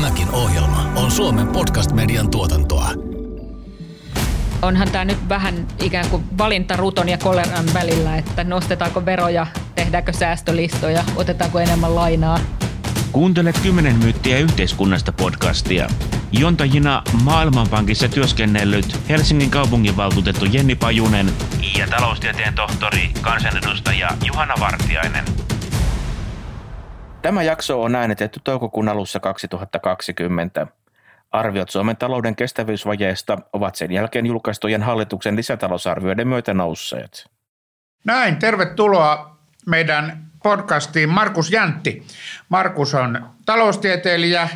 Tämäkin ohjelma on Suomen podcast-median tuotantoa. Onhan tämä nyt vähän ikään kuin valinta ruton ja koleran välillä, että nostetaanko veroja, tehdäänkö säästölistoja, otetaanko enemmän lainaa. Kuuntelet 10 myyttiä yhteiskunnasta podcastia. Jontajina Maailmanpankissa työskennellyt Helsingin kaupunginvaltuutettu Jenni Pajunen ja taloustieteen tohtori, kansanedustaja Juhana Vartiainen. Tämä jakso on äänitetty toukokuun alussa 2020. Arviot Suomen talouden kestävyysvajeesta ovat sen jälkeen julkaistujen hallituksen lisätalousarvioiden myötä nousseet. Näin, tervetuloa meidän podcastiin Markus Jäntti. Markus on taloustieteilijä,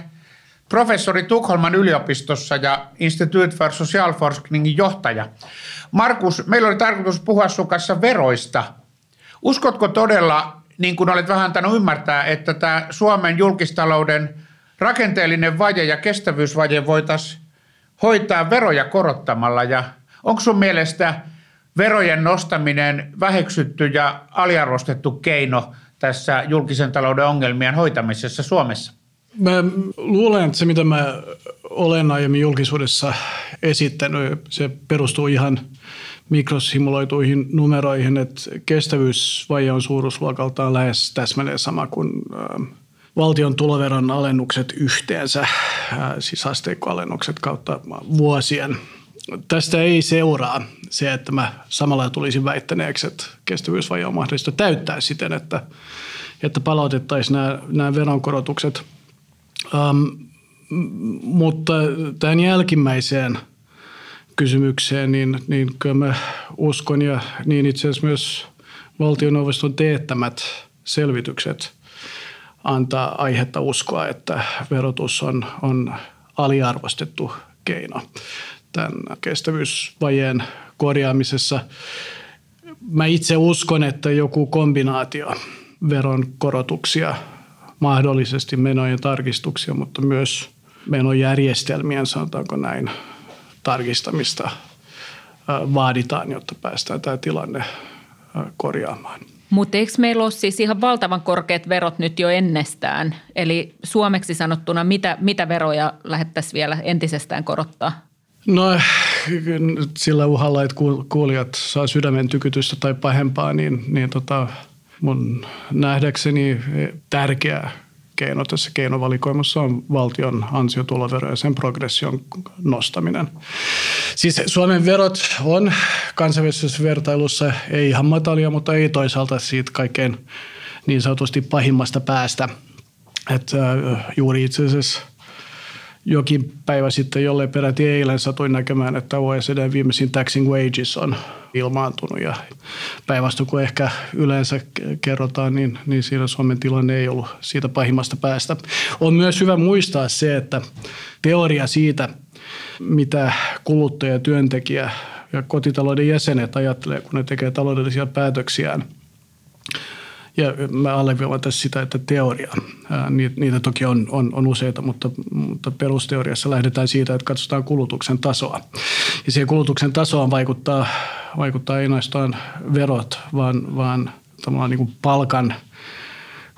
professori Tukholman yliopistossa ja Institute for Social Forskningin johtaja. Markus, meillä oli tarkoitus puhua sun veroista. Uskotko todella, niin kuin olet vähän antanut ymmärtää, että tämä Suomen julkistalouden rakenteellinen vaje ja kestävyysvaje voitaisiin hoitaa veroja korottamalla ja onko sun mielestä verojen nostaminen väheksytty ja aliarvostettu keino tässä julkisen talouden ongelmien hoitamisessa Suomessa? Mä luulen, että se mitä mä olen aiemmin julkisuudessa esittänyt, se perustuu ihan mikrosimuloituihin numeroihin, että kestävyysvaje on suuruusluokaltaan lähes täsmälleen sama kuin valtion tuloveron alennukset yhteensä, siis asteikkoalennukset kautta vuosien. Tästä ei seuraa se, että mä samalla tulisin väittäneeksi, että kestävyysvaje on mahdollista täyttää siten, että, että palautettaisiin nämä, nämä veronkorotukset. Um, mutta tämän jälkimmäiseen kysymykseen, niin, niin kyllä mä uskon ja niin itse asiassa myös valtioneuvoston teettämät selvitykset – antaa aihetta uskoa, että verotus on, on aliarvostettu keino tämän kestävyysvajeen korjaamisessa. Mä itse uskon, että joku kombinaatio veron korotuksia, mahdollisesti menojen tarkistuksia, mutta myös menojärjestelmien, sanotaanko näin, tarkistamista vaaditaan, jotta päästään tämä tilanne korjaamaan. Mutta eikö meillä ole siis ihan valtavan korkeat verot nyt jo ennestään? Eli suomeksi sanottuna, mitä, mitä veroja lähettäisiin vielä entisestään korottaa? No sillä uhalla, että kuulijat saa sydämen tykytystä tai pahempaa, niin, niin tota, mun nähdäkseni tärkeää keino tässä keinovalikoimassa on valtion ansiotulovero ja sen progression nostaminen. Siis Suomen verot on kansainvälisessä vertailussa ei ihan matalia, mutta ei toisaalta siitä kaikkein niin sanotusti pahimmasta päästä. Että juuri itse asiassa – jokin päivä sitten, jolle peräti eilen satuin näkemään, että OECD viimeisin taxing wages on ilmaantunut ja päinvastoin kun ehkä yleensä kerrotaan, niin, niin siinä Suomen tilanne ei ollut siitä pahimmasta päästä. On myös hyvä muistaa se, että teoria siitä, mitä kuluttaja, työntekijä ja kotitalouden jäsenet ajattelee, kun ne tekee taloudellisia päätöksiään – ja mä alleviivaan tässä sitä, että teoria, niitä toki on, on, on useita, mutta, mutta perusteoriassa lähdetään siitä, että katsotaan kulutuksen tasoa. Ja siihen kulutuksen tasoon vaikuttaa, vaikuttaa ei ainoastaan verot, vaan, vaan niin kuin palkan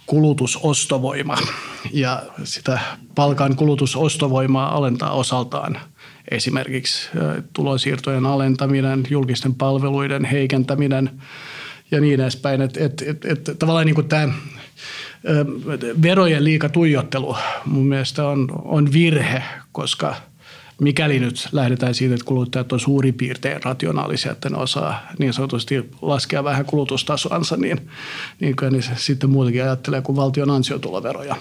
kulutusostovoima. Ja sitä palkan kulutusostovoimaa alentaa osaltaan esimerkiksi tulonsiirtojen alentaminen, julkisten palveluiden heikentäminen – ja niin edespäin. Että et, et, et, tavallaan niin tämä verojen liika tuijottelu mun mielestä on, on virhe, koska mikäli nyt lähdetään siitä, että kuluttajat on suurin piirtein rationaalisia, että ne osaa niin sanotusti laskea vähän kulutustasoansa, niin, niin kyllä niin sitten muutenkin ajattelee kuin valtion ansiotuloveroja.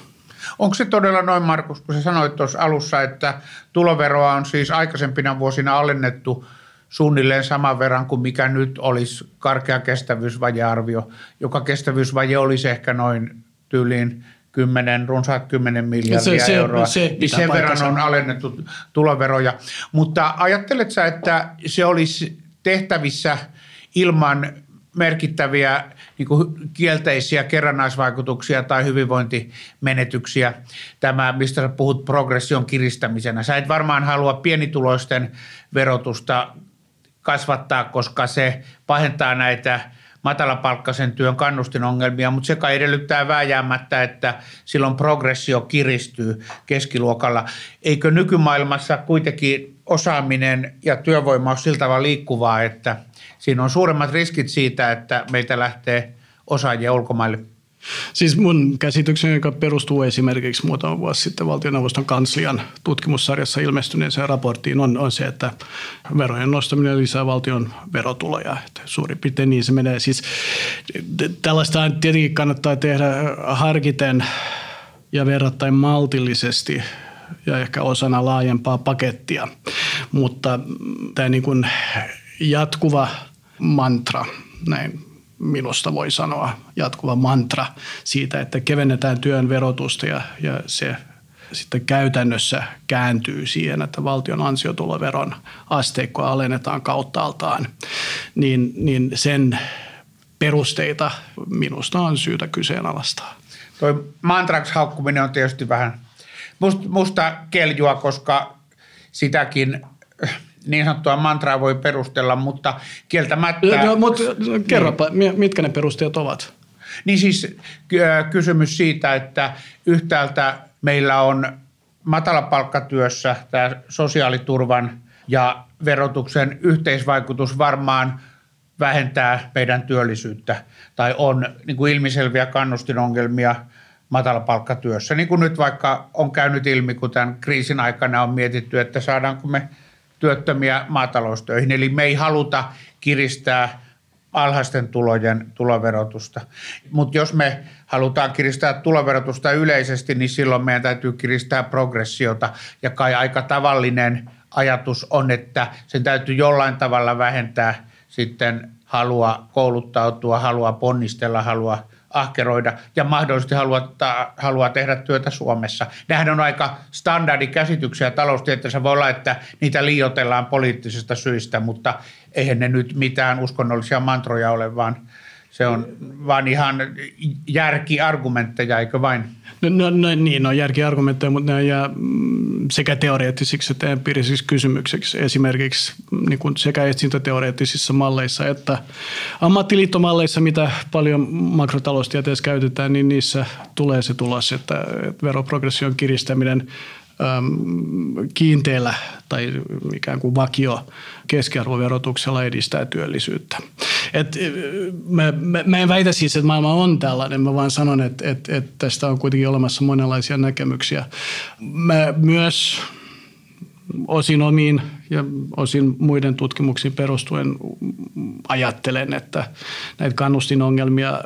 Onko se todella noin, Markus, kun sä sanoit tuossa alussa, että tuloveroa on siis aikaisempina vuosina alennettu – suunnilleen saman verran kuin mikä nyt olisi karkea kestävyysvajearvio, joka kestävyysvaje olisi ehkä noin tyyliin 10, runsaat 10 miljardia se, se, euroa, se, niin sen verran on alennettu tuloveroja. Mutta ajattelet sä, että se olisi tehtävissä ilman merkittäviä niin kuin kielteisiä kerrannaisvaikutuksia tai hyvinvointimenetyksiä, tämä, mistä sä puhut progression kiristämisenä. Sä et varmaan halua pienituloisten verotusta kasvattaa, koska se pahentaa näitä matalapalkkaisen työn kannustinongelmia, mutta se kai edellyttää vääjäämättä, että silloin progressio kiristyy keskiluokalla. Eikö nykymaailmassa kuitenkin osaaminen ja työvoima ole sillä tavalla liikkuvaa, että siinä on suuremmat riskit siitä, että meiltä lähtee osaajia ulkomaille – Siis mun käsityksen, joka perustuu esimerkiksi muutama vuosi sitten valtioneuvoston kanslian tutkimussarjassa ilmestyneeseen raporttiin, on, on se, että verojen nostaminen lisää valtion verotuloja. Että suurin piirtein niin se menee. Siis tällaista tietenkin kannattaa tehdä harkiten ja verrattain maltillisesti ja ehkä osana laajempaa pakettia. Mutta tämä niin kuin jatkuva mantra, näin minusta voi sanoa jatkuva mantra siitä, että kevennetään työn verotusta ja, ja se sitten käytännössä kääntyy siihen, että valtion ansiotuloveron asteikkoa alennetaan kauttaaltaan, niin, niin sen perusteita minusta on syytä kyseenalaistaa. Toi mantraksi haukkuminen on tietysti vähän musta keljua, koska sitäkin niin sanottua mantraa voi perustella, mutta kieltämättä... No, mutta kerropa, niin. mitkä ne perusteet ovat? Niin siis kysymys siitä, että yhtäältä meillä on matalapalkkatyössä tämä sosiaaliturvan ja verotuksen yhteisvaikutus varmaan vähentää meidän työllisyyttä tai on niin kuin ilmiselviä kannustinongelmia matalapalkkatyössä. Niin kuin nyt vaikka on käynyt ilmi, kun tämän kriisin aikana on mietitty, että saadaanko me – työttömiä maataloustöihin. Eli me ei haluta kiristää alhaisten tulojen tuloverotusta. Mutta jos me halutaan kiristää tuloverotusta yleisesti, niin silloin meidän täytyy kiristää progressiota. Ja kai aika tavallinen ajatus on, että sen täytyy jollain tavalla vähentää sitten halua kouluttautua, halua ponnistella, halua ahkeroida ja mahdollisesti haluaa, haluaa tehdä työtä Suomessa. Nämähän on aika standardikäsityksiä taloustieteessä. Voi olla, että niitä liioitellaan poliittisista syistä, mutta eihän ne nyt mitään uskonnollisia mantroja ole, vaan se on vaan ihan järkiargumentteja, eikö vain? No, no, no niin, no järkiargumentteja, mutta ne jää mm, sekä teoreettisiksi että empiirisiksi kysymyksiksi. Esimerkiksi niin kuin sekä etsintäteoreettisissa malleissa että ammattiliittomalleissa, mitä paljon makrotaloustieteessä käytetään, niin niissä tulee se tulos, että veroprogression kiristäminen kiinteällä tai ikään kuin vakio keskiarvoverotuksella edistää työllisyyttä. Et mä, mä, mä en väitä siis, että maailma on tällainen, mä vaan sanon, että, että, että tästä on kuitenkin olemassa monenlaisia näkemyksiä. Mä myös osin omiin ja osin muiden tutkimuksiin perustuen ajattelen, että näitä kannustinongelmia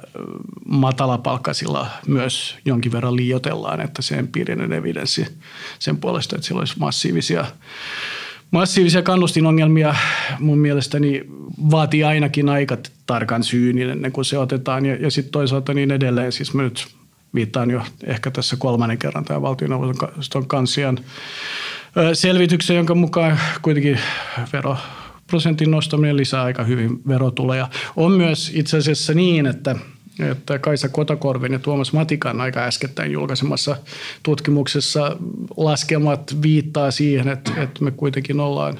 matalapalkkaisilla myös jonkin verran liiotellaan, että se empiirinen evidenssi sen puolesta, että sillä olisi massiivisia Massiivisia kannustinongelmia mun mielestäni vaatii ainakin aika tarkan syyn ennen kuin se otetaan ja, ja sitten toisaalta niin edelleen. Siis mä nyt viittaan jo ehkä tässä kolmannen kerran tämä valtioneuvoston kansian selvityksen, jonka mukaan kuitenkin veroprosentin nostaminen lisää aika hyvin verotuloja. On myös itse asiassa niin, että että Kaisa Kotakorven ja Tuomas Matikan aika äskettäin julkaisemassa tutkimuksessa laskelmat viittaa siihen, että, että me kuitenkin ollaan,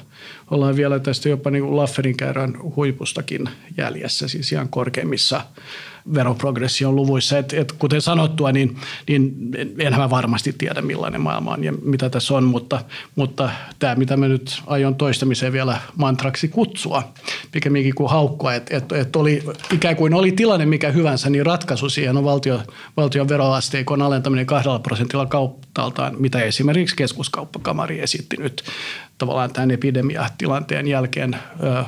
ollaan vielä tästä jopa niin kuin Lafferin käyrän huipustakin jäljessä, siis ihan korkeimmissa veroprogression luvuissa. Et, et kuten sanottua, niin, niin enhän mä varmasti tiedä millainen maailma on ja mitä tässä on, mutta, mutta tämä mitä mä nyt aion toistamiseen vielä mantraksi kutsua, pikemminkin kuin haukkua, että et, et oli, ikään kuin oli tilanne mikä hyvänsä, niin ratkaisu siihen on valtio, valtion veroasteikon alentaminen kahdella prosentilla kauttaaltaan, mitä esimerkiksi keskuskauppakamari esitti nyt tavallaan tämän epidemiatilanteen jälkeen ö,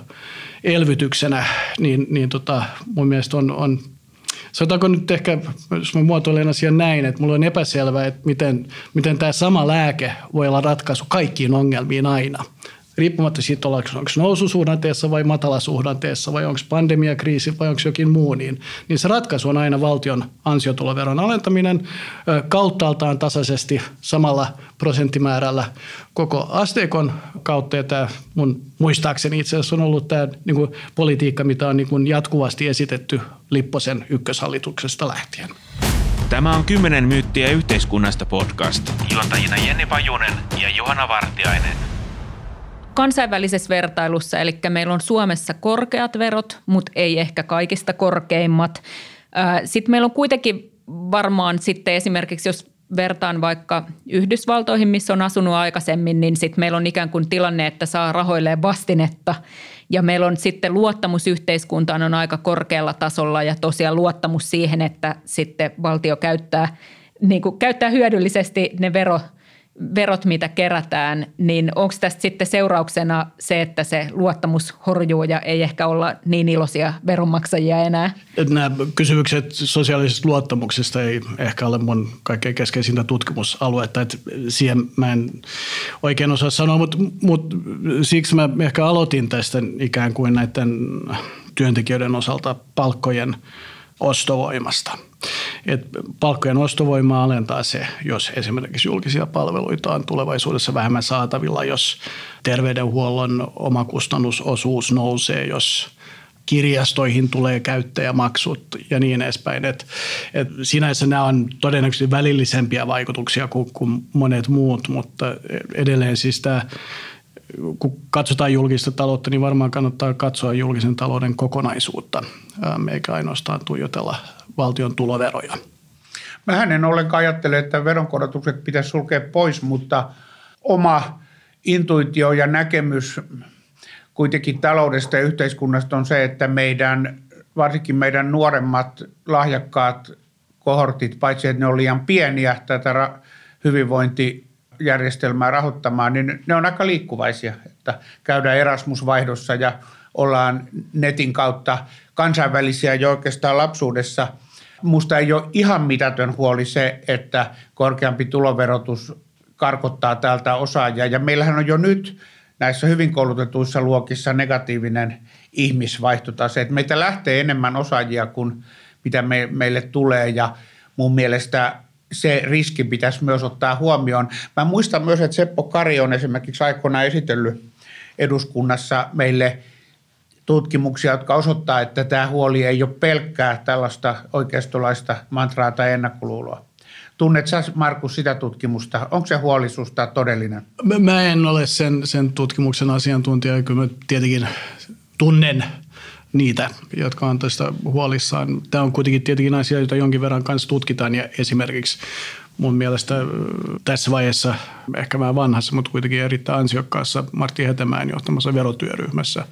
elvytyksenä, niin, niin tota, mun mielestä on, on Sanotaanko nyt ehkä, jos mä muotoilen asian näin, että mulla on epäselvää, että miten, miten tämä sama lääke voi olla ratkaisu kaikkiin ongelmiin aina. Riippumatta siitä, onko noususuhdanteessa vai matalasuhdanteessa vai onko pandemiakriisi vai onko jokin muu, niin, niin se ratkaisu on aina valtion ansiotuloveron alentaminen kauttaaltaan tasaisesti samalla prosenttimäärällä koko asteikon kautta. Ja tämä mun muistaakseni itse asiassa on ollut tämä niin kuin politiikka, mitä on niin kuin jatkuvasti esitetty Lipposen ykköshallituksesta lähtien. Tämä on kymmenen myyttiä yhteiskunnasta podcast. Juontajina Jenni Pajunen ja Johanna Vartiainen. kansainvälisessä vertailussa, eli meillä on Suomessa korkeat verot, mutta ei ehkä kaikista korkeimmat. Sitten meillä on kuitenkin varmaan sitten esimerkiksi, jos vertaan vaikka Yhdysvaltoihin, missä on asunut aikaisemmin, niin sitten meillä on ikään kuin tilanne, että saa rahoilleen vastinetta. Ja meillä on sitten luottamus yhteiskuntaan on aika korkealla tasolla ja tosiaan luottamus siihen, että sitten valtio käyttää, niin kuin käyttää hyödyllisesti ne vero, verot, mitä kerätään, niin onko tästä sitten seurauksena se, että se luottamus horjuu ja ei ehkä olla niin iloisia veronmaksajia enää? Nämä kysymykset sosiaalisesta luottamuksesta ei ehkä ole mun kaikkein keskeisintä tutkimusaluetta, että siihen mä en oikein osaa sanoa, mutta, mutta siksi mä ehkä aloitin tästä ikään kuin näiden työntekijöiden osalta palkkojen ostovoimasta – et palkkojen ostovoimaa alentaa se, jos esimerkiksi julkisia palveluita on tulevaisuudessa vähemmän saatavilla, jos terveydenhuollon omakustannusosuus nousee, jos kirjastoihin tulee käyttäjämaksut ja niin edespäin. Et, et sinänsä nämä on todennäköisesti välillisempiä vaikutuksia kuin, kuin monet muut, mutta edelleen siis tämä kun katsotaan julkista taloutta, niin varmaan kannattaa katsoa julkisen talouden kokonaisuutta, eikä ainoastaan tuijotella valtion tuloveroja. Mä en ollenkaan ajattele, että veronkorotukset pitäisi sulkea pois, mutta oma intuitio ja näkemys kuitenkin taloudesta ja yhteiskunnasta on se, että meidän, varsinkin meidän nuoremmat lahjakkaat kohortit, paitsi että ne on liian pieniä tätä hyvinvointijärjestelmää rahoittamaan, niin ne on aika liikkuvaisia, että käydään Erasmus-vaihdossa ja ollaan netin kautta kansainvälisiä jo oikeastaan lapsuudessa. Musta ei ole ihan mitätön huoli se, että korkeampi tuloverotus karkottaa täältä osaajia. Ja meillähän on jo nyt näissä hyvin koulutetuissa luokissa negatiivinen ihmisvaihtotase. Että meitä lähtee enemmän osaajia kuin mitä me, meille tulee ja mun mielestä se riski pitäisi myös ottaa huomioon. Mä muistan myös, että Seppo Kari on esimerkiksi aikoinaan esitellyt eduskunnassa meille – tutkimuksia, jotka osoittaa, että tämä huoli ei ole pelkkää tällaista oikeistolaista mantraa tai ennakkoluuloa. Tunnet sä, Markus, sitä tutkimusta? Onko se huolisuusta todellinen? Mä en ole sen, sen tutkimuksen asiantuntija. Kyllä mä tietenkin tunnen niitä, jotka on tästä huolissaan. Tämä on kuitenkin tietenkin asia, jota jonkin verran kanssa tutkitaan ja esimerkiksi mun mielestä tässä vaiheessa, ehkä vähän vanhassa, mutta kuitenkin erittäin ansiokkaassa Martti Hetemäen johtamassa verotyöryhmässä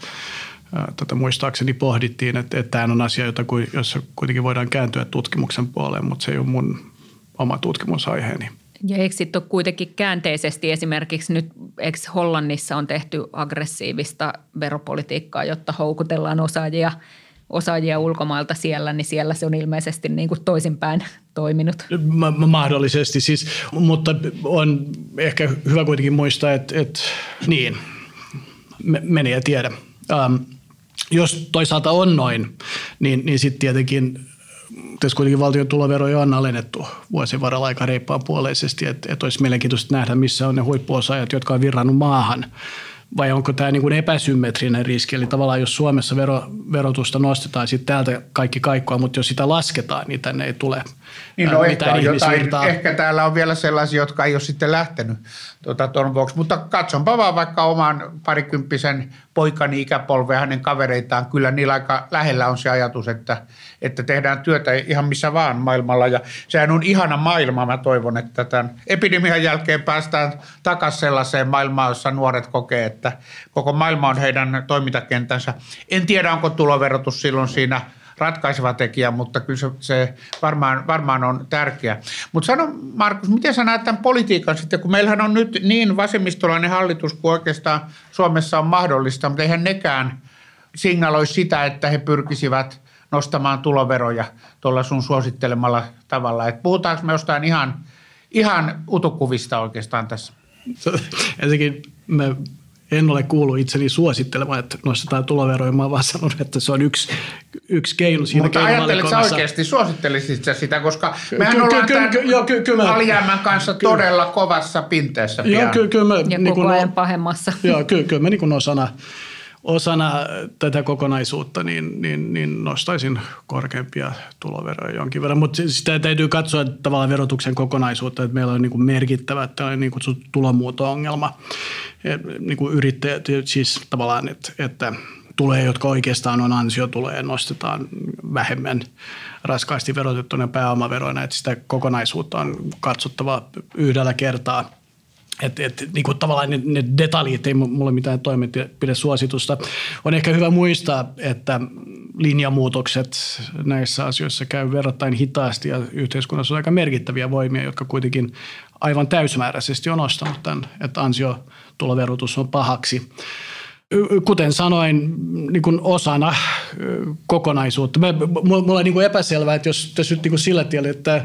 tätä muistaakseni pohdittiin, että, että tämä on asia, jota, jossa kuitenkin voidaan kääntyä tutkimuksen puoleen, mutta se ei ole mun oma tutkimusaiheeni. Ja eikö sitten ole kuitenkin käänteisesti esimerkiksi nyt, eikö Hollannissa on tehty aggressiivista veropolitiikkaa, jotta houkutellaan osaajia, osaajia ulkomailta siellä, niin siellä se on ilmeisesti niin kuin toisinpäin toiminut. Mahdollisesti siis, mutta on ehkä hyvä kuitenkin muistaa, että, että niin, meni ja tiedä. Um, jos toisaalta on noin, niin, niin sitten tietenkin tässä kuitenkin valtion tuloveroja on alennettu vuosien varrella aika reippaan puoleisesti, että, että olisi mielenkiintoista nähdä, missä on ne huippuosaajat, jotka on virrannut maahan. Vai onko tämä niin kuin epäsymmetrinen riski? Eli tavallaan jos Suomessa vero, verotusta nostetaan, sitten täältä kaikki kaikkoa, mutta jos sitä lasketaan, niin tänne ei tule niin no ehkä, jotain, ehkä täällä on vielä sellaisia, jotka ei ole sitten lähtenyt tuota, ton vuoksi. Mutta katsonpa vaan vaikka oman parikymppisen poikani ikäpolven ja hänen kavereitaan. Kyllä niillä aika lähellä on se ajatus, että, että tehdään työtä ihan missä vaan maailmalla. Ja sehän on ihana maailma. Mä toivon, että tämän epidemian jälkeen päästään takaisin sellaiseen maailmaan, jossa nuoret kokee, että koko maailma on heidän toimintakentänsä. En tiedä, onko tuloverotus silloin siinä – ratkaiseva tekijä, mutta kyllä se, varmaan, varmaan on tärkeä. Mutta sano Markus, miten sä näet tämän politiikan sitten, kun meillähän on nyt niin vasemmistolainen hallitus kuin oikeastaan Suomessa on mahdollista, mutta eihän nekään signaloi sitä, että he pyrkisivät nostamaan tuloveroja tuolla sun suosittelemalla tavalla. Et puhutaanko me jostain ihan, ihan utukuvista oikeastaan tässä? Ensinnäkin me en ole kuullut itseni suosittelemaan, että nostetaan tuloveroja. Mä vaan sanonut, että se on yksi, yksi keino siinä Mutta ajattelet sä oikeasti, suosittelisit sä sitä, koska mehän ky- ollaan ky- tämän ky- ky- alijäämän kanssa ky- todella kovassa pinteessä Joo, ky- ky- mä, ja niin koko ajan pahemmassa. Joo, kyllä, kyllä mä niin osana, osana tätä kokonaisuutta niin, niin, niin nostaisin korkeampia tuloveroja jonkin verran. Mutta sitä täytyy katsoa tavallaan verotuksen kokonaisuutta, että meillä on niin kuin merkittävä tällainen niin kutsuttu tulomuuto-ongelma. Niin kuin yrittäjät, siis tavallaan, että, että tulee, jotka oikeastaan on ansiotuloja, nostetaan vähemmän raskaasti verotettuna pääomaveroina, että sitä kokonaisuutta on katsottava yhdellä kertaa – et, et, niin kuin tavallaan ne, ne detaljit, ei mulle mitään toimenpidesuositusta. On ehkä hyvä muistaa, että linjamuutokset näissä asioissa käy verrattain hitaasti ja yhteiskunnassa on aika merkittäviä voimia, jotka kuitenkin aivan täysmääräisesti on nostanut tämän, että ansiotuloverotus on pahaksi kuten sanoin, niin kuin osana kokonaisuutta. Mulla on niin epäselvää, että jos tässä nyt niin kuin sillä tiellä, että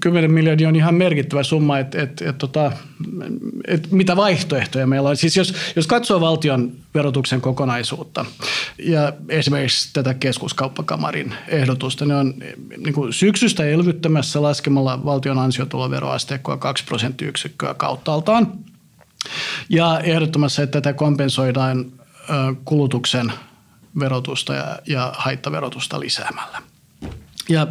10 miljardia on ihan merkittävä summa, että et, et, tota, et mitä vaihtoehtoja meillä on. Siis jos, jos katsoo valtion verotuksen kokonaisuutta ja esimerkiksi tätä keskuskauppakamarin ehdotusta, ne on niin kuin syksystä elvyttämässä laskemalla valtion ansiotuloveroasteikkoa 2 prosenttiyksikköä kauttaaltaan ja ehdottomassa, että tätä kompensoidaan kulutuksen verotusta ja, ja haittaverotusta lisäämällä. Ja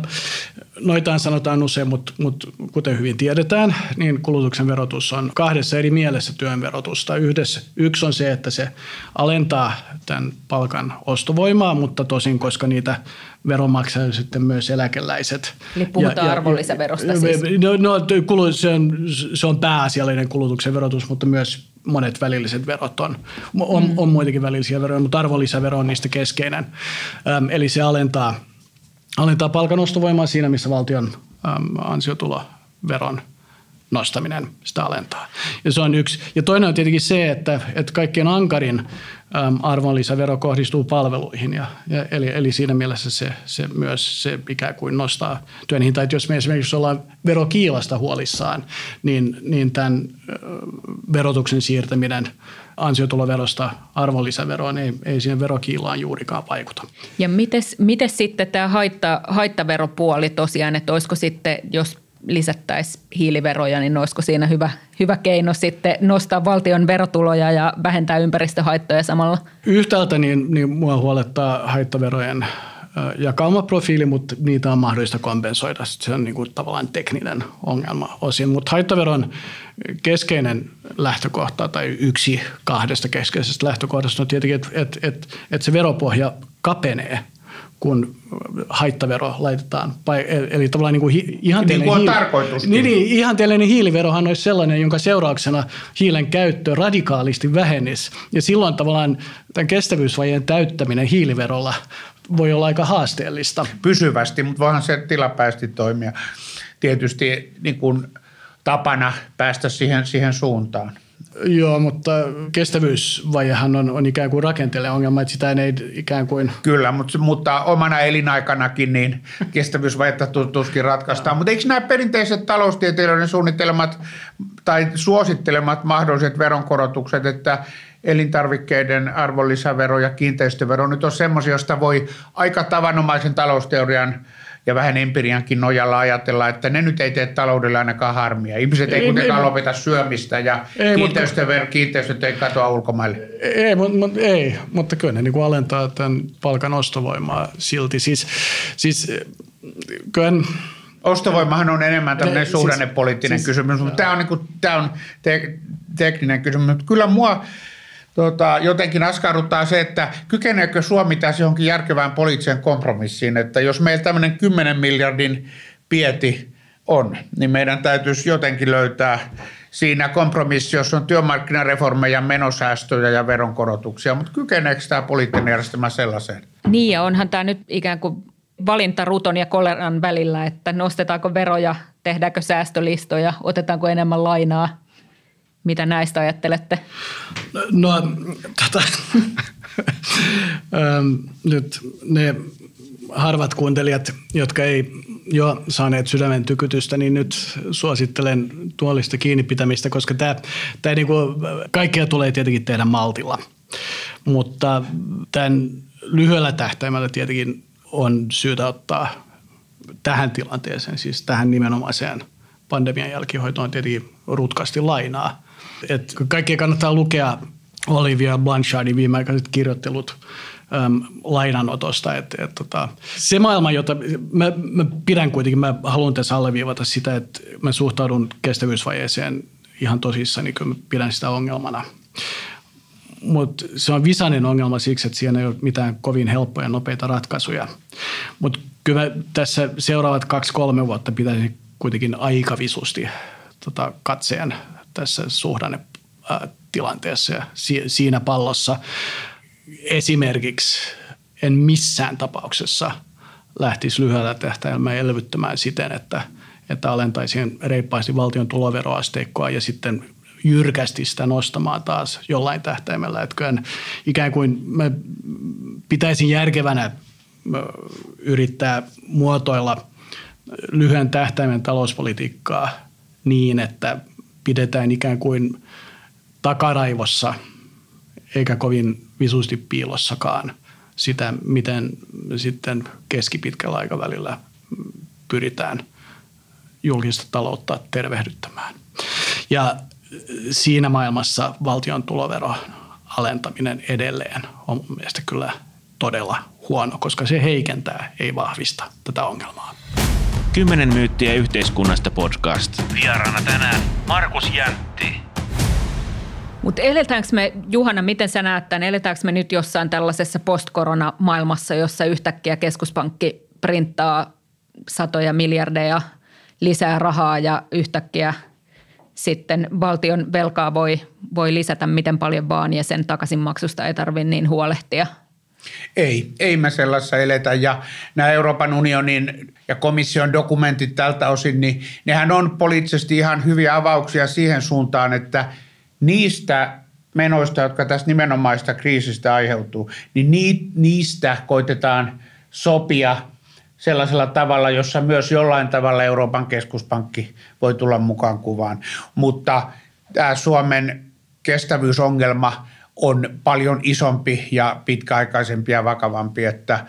noitaan sanotaan usein, mutta, mutta kuten hyvin tiedetään, niin kulutuksen verotus on kahdessa eri mielessä työn verotusta. Yhdessä, yksi on se, että se alentaa tämän palkan ostovoimaa, mutta tosin, koska niitä veronmaksajia sitten myös eläkeläiset. Eli puhutaan ja, arvonlisäverosta ja, siis. No, no se, on, se on pääasiallinen kulutuksen verotus, mutta myös monet välilliset verot on. On, mm. on muitakin välillisiä veroja, mutta arvonlisävero on niistä keskeinen. Öm, eli se alentaa – alentaa palkan ostovoimaa siinä, missä valtion ansiotuloveron nostaminen sitä alentaa. Ja se on yksi. Ja toinen on tietenkin se, että, että kaikkien ankarin arvonlisävero kohdistuu palveluihin. Ja, ja eli, eli siinä mielessä se, se myös se ikään kuin nostaa työn hintaa. Että jos me esimerkiksi ollaan verokiilasta huolissaan, niin, niin tämän verotuksen siirtäminen – ansiotuloverosta arvonlisäveroon, ei, ei siihen verokiilaan juurikaan vaikuta. Ja miten sitten tämä haitta, haittaveropuoli tosiaan, että olisiko sitten, jos lisättäisiin hiiliveroja, niin olisiko siinä hyvä, hyvä keino sitten nostaa valtion verotuloja ja vähentää ympäristöhaittoja samalla? Yhtäältä niin, niin mua huolettaa haittaverojen jakaumaprofiili, mutta niitä on mahdollista kompensoida. Se on niin kuin tavallaan tekninen ongelma osin. Mutta haittaveron keskeinen lähtökohta tai yksi kahdesta keskeisestä lähtökohdasta on tietenkin, että, että, että, että se veropohja kapenee kun haittavero laitetaan. Eli tavallaan niin kuin ihanteellinen, niin hiili, niin, niin, ihanteellinen hiiliverohan olisi sellainen, jonka seurauksena hiilen käyttö radikaalisti vähenisi. Ja silloin tavallaan tämän kestävyysvajeen täyttäminen hiiliverolla voi olla aika haasteellista. Pysyvästi, mutta voihan se tilapäisesti toimia. Tietysti niin kuin tapana päästä siihen, siihen suuntaan. Joo, mutta kestävyysvajehan on, on ikään kuin rakenteellinen ongelma, että sitä ei ikään kuin... Kyllä, mutta, mutta omana elinaikanakin niin kestävyysvajetta tuskin ratkaistaan. mutta eikö nämä perinteiset taloustieteilijöiden suunnittelemat tai suosittelemat mahdolliset veronkorotukset, että elintarvikkeiden arvonlisävero ja kiinteistövero nyt on semmoisia, joista voi aika tavanomaisen talousteorian ja vähän empiriankin nojalla ajatella, että ne nyt ei tee taloudelle ainakaan harmia. Ihmiset ei, ei kuitenkaan ei, lopeta syömistä ja ei, kiinteistövero, kiinteistöt ei katoa ulkomaille. Ei, mutta, ei, mutta kyllä ne niin kuin alentaa tämän palkan ostovoimaa silti. Siis, siis kyllä Ostovoimahan on enemmän tämmöinen siis- suhdannepoliittinen siis, kysymys, mutta tämä on, niin kuin, tämä on te, tekninen kysymys. Mutta kyllä mua tota, jotenkin askarruttaa se, että kykeneekö Suomi tässä johonkin järkevään poliittiseen kompromissiin, että jos meillä tämmöinen 10 miljardin pieti on, niin meidän täytyisi jotenkin löytää siinä kompromissi, jos on työmarkkinareformeja, menosäästöjä ja veronkorotuksia, mutta kykeneekö tämä poliittinen järjestelmä sellaiseen? Niin ja onhan tämä nyt ikään kuin valinta ruton ja koleran välillä, että nostetaanko veroja, tehdäänkö säästölistoja, otetaanko enemmän lainaa mitä näistä ajattelette? No, tota, nyt ne harvat kuuntelijat, jotka ei jo saaneet sydämen tykytystä, niin nyt suosittelen tuolista kiinni pitämistä, koska tämä, tämä niin kuin, kaikkea tulee tietenkin tehdä maltilla. Mutta tämän lyhyellä tähtäimellä tietenkin on syytä ottaa tähän tilanteeseen, siis tähän nimenomaiseen pandemian jälkihoitoon tietenkin rutkasti lainaa. Et kaikkien kannattaa lukea Olivia Blanchardin viimeaikaiset kirjoittelut äm, lainanotosta. Et, et, tota, se maailma, jota mä, mä pidän kuitenkin, mä haluan tässä alleviivata sitä, että mä suhtaudun kestävyysvajeeseen ihan tosissaan, niin mä pidän sitä ongelmana. Mutta se on visainen ongelma siksi, että siinä ei ole mitään kovin helppoja nopeita ratkaisuja. Mutta kyllä tässä seuraavat kaksi-kolme vuotta pitäisi kuitenkin aika visusti tota, katseen tässä suhdanne tilanteessa ja siinä pallossa esimerkiksi en missään tapauksessa lähtisi lyhyellä tähtäimellä elvyttämään siten, että, että alentaisin reippaasti valtion tuloveroasteikkoa ja sitten jyrkästi sitä nostamaan taas jollain tähtäimellä. Että ikään kuin mä pitäisin järkevänä yrittää muotoilla lyhyen tähtäimen talouspolitiikkaa niin, että pidetään ikään kuin takaraivossa eikä kovin visusti piilossakaan sitä, miten sitten keskipitkällä aikavälillä pyritään julkista taloutta tervehdyttämään. Ja siinä maailmassa valtion tulovero alentaminen edelleen on mun mielestä kyllä todella huono, koska se heikentää, ei vahvista tätä ongelmaa. Kymmenen myyttiä yhteiskunnasta podcast. Vieraana tänään Markus Jäntti. Mutta eletäänkö me, Juhana, miten sä näet tämän, eletäänkö me nyt jossain tällaisessa post-korona-maailmassa, jossa yhtäkkiä keskuspankki printtaa satoja miljardeja lisää rahaa ja yhtäkkiä sitten valtion velkaa voi, voi lisätä miten paljon vaan ja sen takaisinmaksusta ei tarvitse niin huolehtia – ei, ei me sellaisessa eletä ja nämä Euroopan unionin ja komission dokumentit tältä osin, niin nehän on poliittisesti ihan hyviä avauksia siihen suuntaan, että niistä menoista, jotka tästä nimenomaista kriisistä aiheutuu, niin niistä koitetaan sopia sellaisella tavalla, jossa myös jollain tavalla Euroopan keskuspankki voi tulla mukaan kuvaan. Mutta tämä Suomen kestävyysongelma on paljon isompi ja pitkäaikaisempi ja vakavampi, että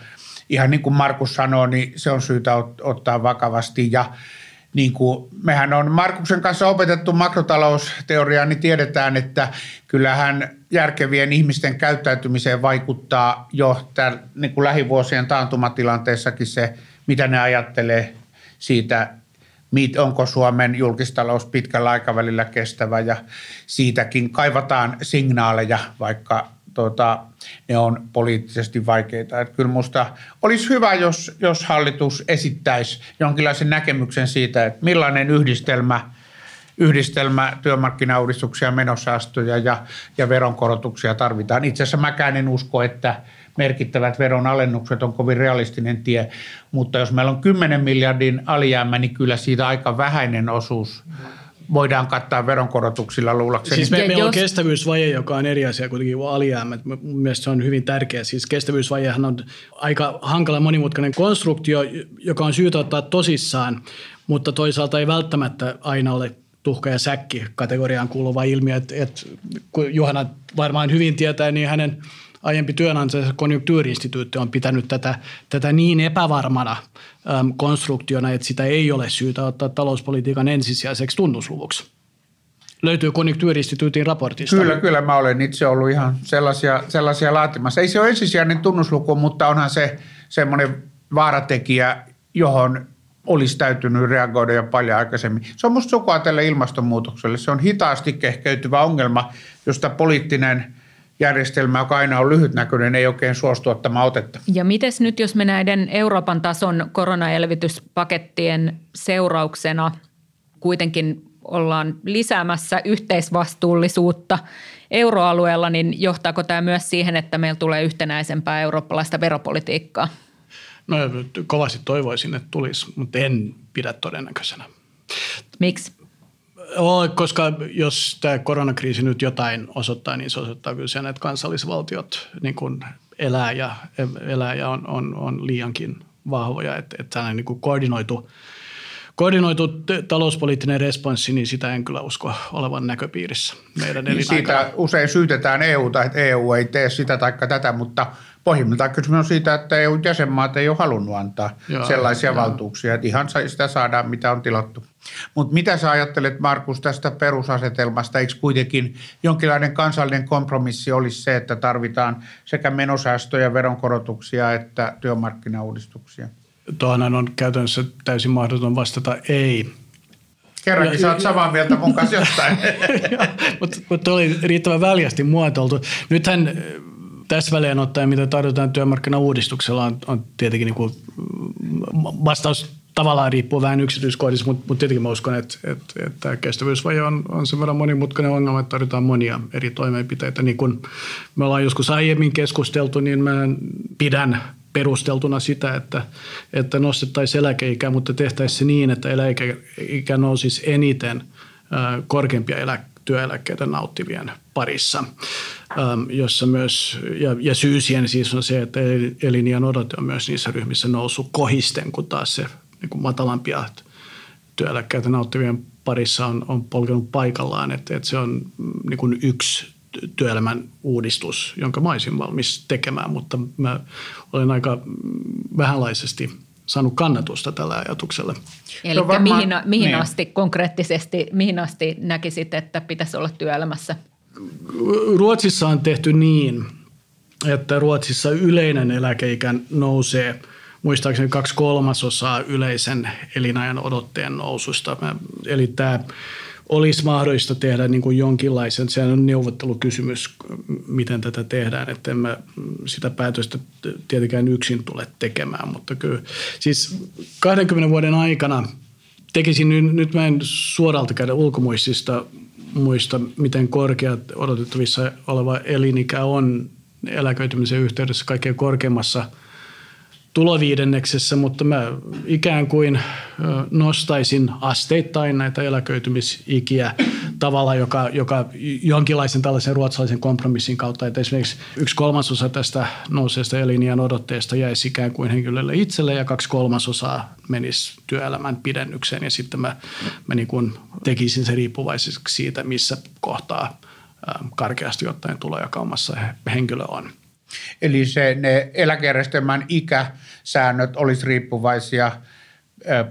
ihan niin kuin Markus sanoi, niin se on syytä ottaa vakavasti. Ja niin kuin mehän on Markuksen kanssa opetettu makrotalousteoriaa, niin tiedetään, että kyllähän järkevien ihmisten käyttäytymiseen vaikuttaa jo tämän, niin kuin lähivuosien taantumatilanteessakin se, mitä ne ajattelee siitä, onko Suomen julkistalous pitkällä aikavälillä kestävä ja siitäkin kaivataan signaaleja, vaikka tota, ne on poliittisesti vaikeita. Että kyllä minusta olisi hyvä, jos, jos hallitus esittäisi jonkinlaisen näkemyksen siitä, että millainen yhdistelmä, yhdistelmä työmarkkinauudistuksia, menosäästöjä ja, ja veronkorotuksia tarvitaan. Itse asiassa mäkään en usko, että merkittävät veronalennukset on kovin realistinen tie, mutta jos meillä on 10 miljardin alijäämä, niin kyllä siitä aika vähäinen osuus – voidaan kattaa veronkorotuksilla luulakseni. Siis me, meillä jos... on kestävyysvaje, joka on eri asia kuitenkin kuin alijäämät. Mielestäni se on hyvin tärkeä. Siis kestävyysvajehan on aika hankala monimutkainen konstruktio, joka on syytä ottaa tosissaan, mutta toisaalta ei välttämättä aina ole tuhka ja säkki kategoriaan kuuluva ilmiö. Et, et, kun Juhana varmaan hyvin tietää, niin hänen aiempi työnantajansa konjunktuuriinstituutti on pitänyt tätä, tätä niin epävarmana äm, konstruktiona, että sitä ei ole syytä ottaa talouspolitiikan ensisijaiseksi tunnusluvuksi. Löytyy konjunktuuriinstituutin raportista. Kyllä, kyllä mä olen itse ollut ihan sellaisia, sellaisia laatimassa. Ei se ole ensisijainen tunnusluku, mutta onhan se semmoinen vaaratekijä, johon olisi täytynyt reagoida jo paljon aikaisemmin. Se on musta sukua tälle ilmastonmuutokselle. Se on hitaasti kehkeytyvä ongelma, josta poliittinen – järjestelmä, joka aina on lyhytnäköinen, ei oikein suostu ottamaan otetta. Ja miten nyt, jos me näiden Euroopan tason koronaelvytyspakettien seurauksena kuitenkin ollaan lisäämässä yhteisvastuullisuutta euroalueella, niin johtaako tämä myös siihen, että meillä tulee yhtenäisempää eurooppalaista veropolitiikkaa? No kovasti toivoisin, että tulisi, mutta en pidä todennäköisenä. Miksi? Oo, koska jos tämä koronakriisi nyt jotain osoittaa, niin se osoittaa kyllä sen, että kansallisvaltiot niin kuin elää ja, elää ja on, on, on liiankin vahvoja. Että, että niin kuin koordinoitu, koordinoitu talouspoliittinen responssi, niin sitä en kyllä usko olevan näköpiirissä meidän niin Siitä usein syytetään EUta, että EU ei tee sitä tai tätä, mutta Pohjimmiltaan kysymys on siitä, että EU-jäsenmaat ei ole halunnut antaa Joo, sellaisia joo. valtuuksia, että ihan sitä saadaan, mitä on tilattu. Mutta mitä sä ajattelet, Markus, tästä perusasetelmasta? Eikö kuitenkin jonkinlainen kansallinen kompromissi olisi se, että tarvitaan sekä menosäästöjä, veronkorotuksia että työmarkkinauudistuksia? Tuohonhan on käytännössä täysin mahdoton vastata ei. Kerrankin sä oot samaa mieltä mun kanssa jostain. mutta mut oli riittävän väljästi muotoiltu. Nythän tässä välein ottaen, mitä tarjotaan työmarkkinauudistuksella, on, on tietenkin niin kuin, vastaus tavallaan riippuu vähän yksityiskohdista, mutta, mutta tietenkin mä uskon, että, että, että tämä kestävyysvaje on, on sen verran monimutkainen ongelma, että tarvitaan monia eri toimenpiteitä. Niin kuin me ollaan joskus aiemmin keskusteltu, niin mä pidän perusteltuna sitä, että, että nostettaisiin eläkeikää, mutta tehtäisiin se niin, että eläkeikä nousisi eniten korkeimpia elä, työeläkkeitä nauttivien parissa, äm, jossa myös, ja, ja syy siihen siis on se, että eliniän odote on myös niissä ryhmissä noussut kohisten, kun taas se niin kuin matalampia työeläkkeitä nauttivien parissa on, on polkenut paikallaan, että, että se on mm, niin kuin yksi työelämän uudistus, jonka mä olisin valmis tekemään, mutta mä olen aika mm, vähänlaisesti saanut kannatusta tällä ajatuksella. Eli No varmaan- mihin, mihin niin. asti konkreettisesti, mihin asti näkisit, että pitäisi olla työelämässä? Ruotsissa on tehty niin, että Ruotsissa yleinen eläkeikä nousee muistaakseni kaksi kolmasosaa yleisen elinajan odotteen noususta. Eli tämä olisi mahdollista tehdä niin kuin jonkinlaisen, sehän on neuvottelukysymys, miten tätä tehdään, että en mä sitä päätöstä tietenkään yksin tule tekemään, mutta kyllä. Siis 20 vuoden aikana tekisin, nyt, nyt mä en suoralta käydä ulkomuistista muista, miten korkea odotettavissa oleva elinikä on eläköitymisen yhteydessä kaikkein korkeimmassa tuloviidenneksessä, mutta mä ikään kuin nostaisin asteittain näitä eläköitymisikiä tavalla, joka, joka jonkinlaisen tällaisen ruotsalaisen kompromissin kautta, että esimerkiksi yksi kolmasosa tästä nouseesta eliniän odotteesta jäisi ikään kuin henkilölle itselle ja kaksi kolmasosaa menisi työelämän pidennykseen ja sitten mä, mä niin kuin tekisin se riippuvaiseksi siitä, missä kohtaa karkeasti ottaen tulojakaumassa he- henkilö on. Eli se, ne eläkejärjestelmän ikäsäännöt olisi riippuvaisia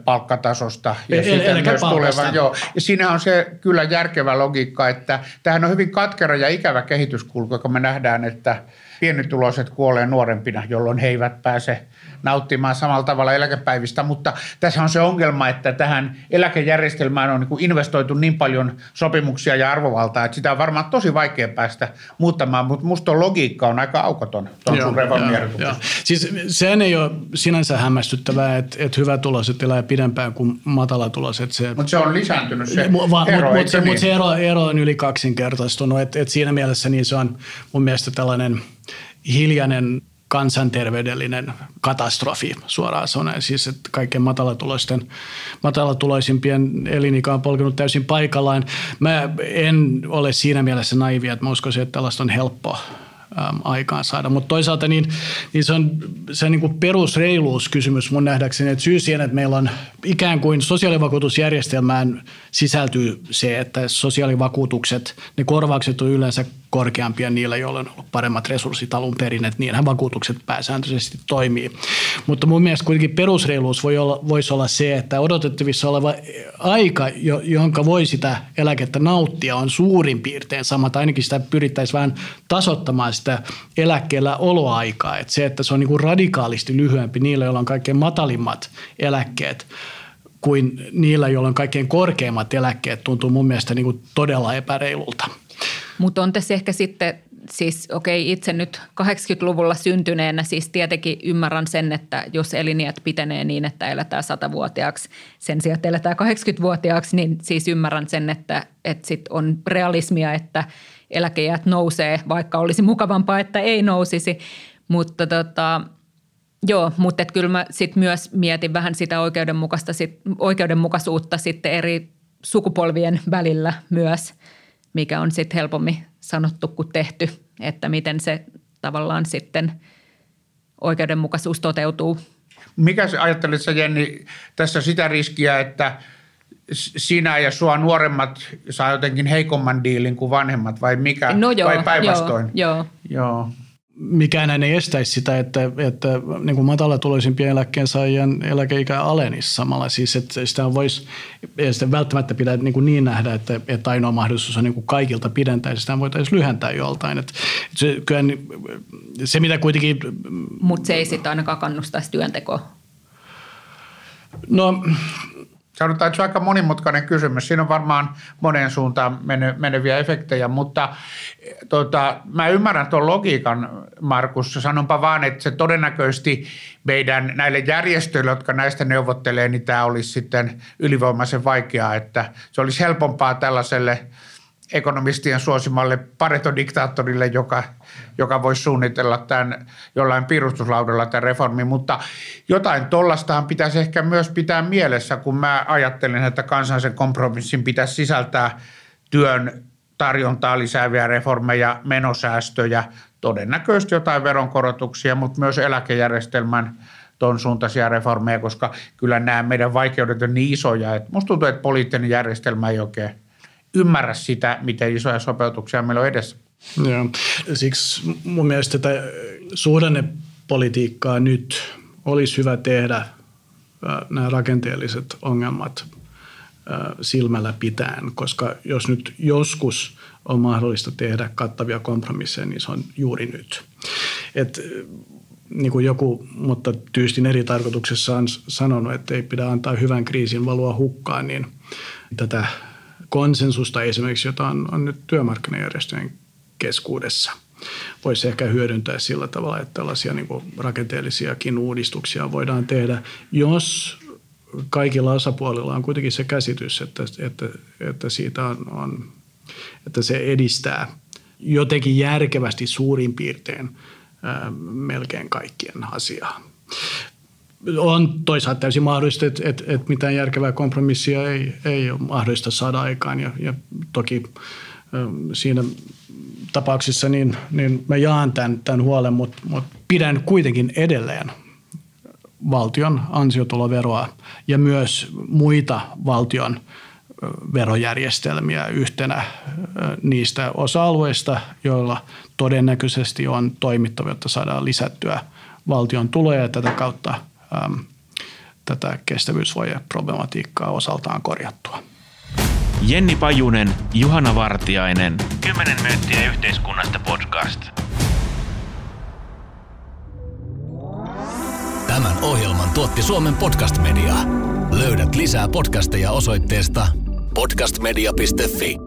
palkkatasosta ja El- sitten myös tulevan. Joo. Ja siinä on se kyllä järkevä logiikka, että tämähän on hyvin katkera ja ikävä kehityskulku, kun me nähdään, että pienituloiset kuolee nuorempina, jolloin he eivät pääse nauttimaan samalla tavalla eläkepäivistä, mutta tässä on se ongelma, että tähän eläkejärjestelmään on niin investoitu niin paljon sopimuksia ja arvovaltaa, että sitä on varmaan tosi vaikea päästä muuttamaan, mutta musta logiikka on aika aukoton tuon sun. Siis sehän ei ole sinänsä hämmästyttävää, että, että hyvätuloiset elää pidempään kuin matalatuloiset. Se, Mutta se on lisääntynyt se va- ero, mut, eikö mut, se, niin? mut se ero, ero on yli kaksinkertaistunut. Et, et siinä mielessä niin se on mun mielestä tällainen hiljainen kansanterveydellinen katastrofi suoraan sanoen. Siis että kaikkein matalatuloisten, matalatuloisimpien elinikä on polkenut täysin paikallaan. Mä en ole siinä mielessä naivia, että mä uskoisin, että tällaista on helppo aikaan saada. Mutta toisaalta niin, niin se on, se on niin perusreiluuskysymys mun nähdäkseni, että syy siihen, että meillä on ikään kuin sosiaalivakuutusjärjestelmään sisältyy se, että sosiaalivakuutukset, ne korvaukset on yleensä korkeampia niillä, joilla on ollut paremmat resurssit alun perin, että niinhän vakuutukset pääsääntöisesti toimii. Mutta mun mielestä kuitenkin perusreiluus voi olla, voisi olla se, että odotettavissa oleva aika, jo- jonka voi sitä eläkettä nauttia, on suurin piirtein sama, tai ainakin sitä pyrittäisiin vähän tasottamaan sitä eläkkeellä oloaikaa. Että se, että se on niin kuin radikaalisti lyhyempi niillä, joilla on kaikkein matalimmat eläkkeet, kuin niillä, joilla on kaikkein korkeimmat eläkkeet, tuntuu mun mielestä niin kuin todella epäreilulta. Mutta on tässä ehkä sitten, siis okei itse nyt 80-luvulla syntyneenä siis tietenkin ymmärrän sen, että jos eliniät pitenee niin, että eletään 100-vuotiaaksi sen sijaan, että eletään 80-vuotiaaksi, niin siis ymmärrän sen, että, että sit on realismia, että eläkejät nousee, vaikka olisi mukavampaa, että ei nousisi. Mutta tota, Joo, mutta et kyllä mä sit myös mietin vähän sitä oikeudenmukaista, sit, oikeudenmukaisuutta sitten eri sukupolvien välillä myös, mikä on sitten helpommin sanottu kuin tehty, että miten se tavallaan sitten oikeudenmukaisuus toteutuu. Mikä ajattelet sä Jenni tässä sitä riskiä, että sinä ja sua nuoremmat saa jotenkin heikomman diilin kuin vanhemmat vai mikä? No joo, vai päinvastoin? joo, joo. joo. Mikään ei estäisi sitä, että, että niin kuin matalatuloisimpien eläkkeensaajien eläkeikä alenisi samalla. Siis että sitä voisi, sitä välttämättä pidä niin, kuin niin nähdä, että, että ainoa mahdollisuus on niin kuin kaikilta pidentää, ja sitä voitaisiin lyhentää joltain. Että se, kyllä, se, mitä kuitenkin... Mutta se ei sitten ainakaan kannustaisi työntekoa. No Sanotaan, että se on aika monimutkainen kysymys. Siinä on varmaan moneen suuntaan meneviä efektejä, mutta tota, mä ymmärrän tuon logiikan, Markus. Sanonpa vaan, että se todennäköisesti meidän näille järjestöille, jotka näistä neuvottelee, niin tämä olisi sitten ylivoimaisen vaikeaa, että se olisi helpompaa tällaiselle – ekonomistien suosimalle paretodiktaattorille, joka, joka voisi suunnitella tämän jollain piirustuslaudella tämän reformin, mutta jotain tollastahan pitäisi ehkä myös pitää mielessä, kun mä ajattelen, että kansallisen kompromissin pitäisi sisältää työn tarjontaa lisääviä reformeja, menosäästöjä, todennäköisesti jotain veronkorotuksia, mutta myös eläkejärjestelmän ton suuntaisia reformeja, koska kyllä nämä meidän vaikeudet on niin isoja, että musta tuntuu, että poliittinen järjestelmä ei oikein ymmärrä sitä, miten isoja sopeutuksia meillä on edessä. Joo. Siksi mun mielestä tätä suhdannepolitiikkaa nyt olisi hyvä tehdä nämä rakenteelliset ongelmat silmällä pitäen, koska jos nyt joskus on mahdollista tehdä kattavia kompromisseja, niin se on juuri nyt. Et, niin kuin joku, mutta tyystin eri tarkoituksessa on sanonut, että ei pidä antaa hyvän kriisin valua hukkaan, niin tätä konsensusta esimerkiksi, jota on, on nyt työmarkkinajärjestöjen keskuudessa. Voisi ehkä hyödyntää sillä tavalla, että tällaisia niin kuin rakenteellisiakin uudistuksia voidaan tehdä, jos kaikilla osapuolilla on kuitenkin se käsitys, että, että, että siitä on, on, että se edistää jotenkin järkevästi suurin piirtein ää, melkein kaikkien asiaa on toisaalta täysin mahdollista, että, että, että mitään järkevää kompromissia ei, ei ole mahdollista saada aikaan. Ja, ja toki siinä tapauksessa niin, niin mä jaan tämän, tämän huolen, mutta, mutta pidän kuitenkin edelleen valtion ansiotuloveroa ja myös muita valtion verojärjestelmiä yhtenä niistä osa-alueista, joilla todennäköisesti on toimittava, jotta saadaan lisättyä valtion tuloja ja tätä kautta – tätä kestävyysvajeproblematiikkaa osaltaan korjattua. Jenni Pajunen, Juhana Vartiainen. 10 minuuttia yhteiskunnasta podcast. Tämän ohjelman tuotti Suomen Podcast Media. Löydät lisää podcasteja osoitteesta podcastmedia.fi.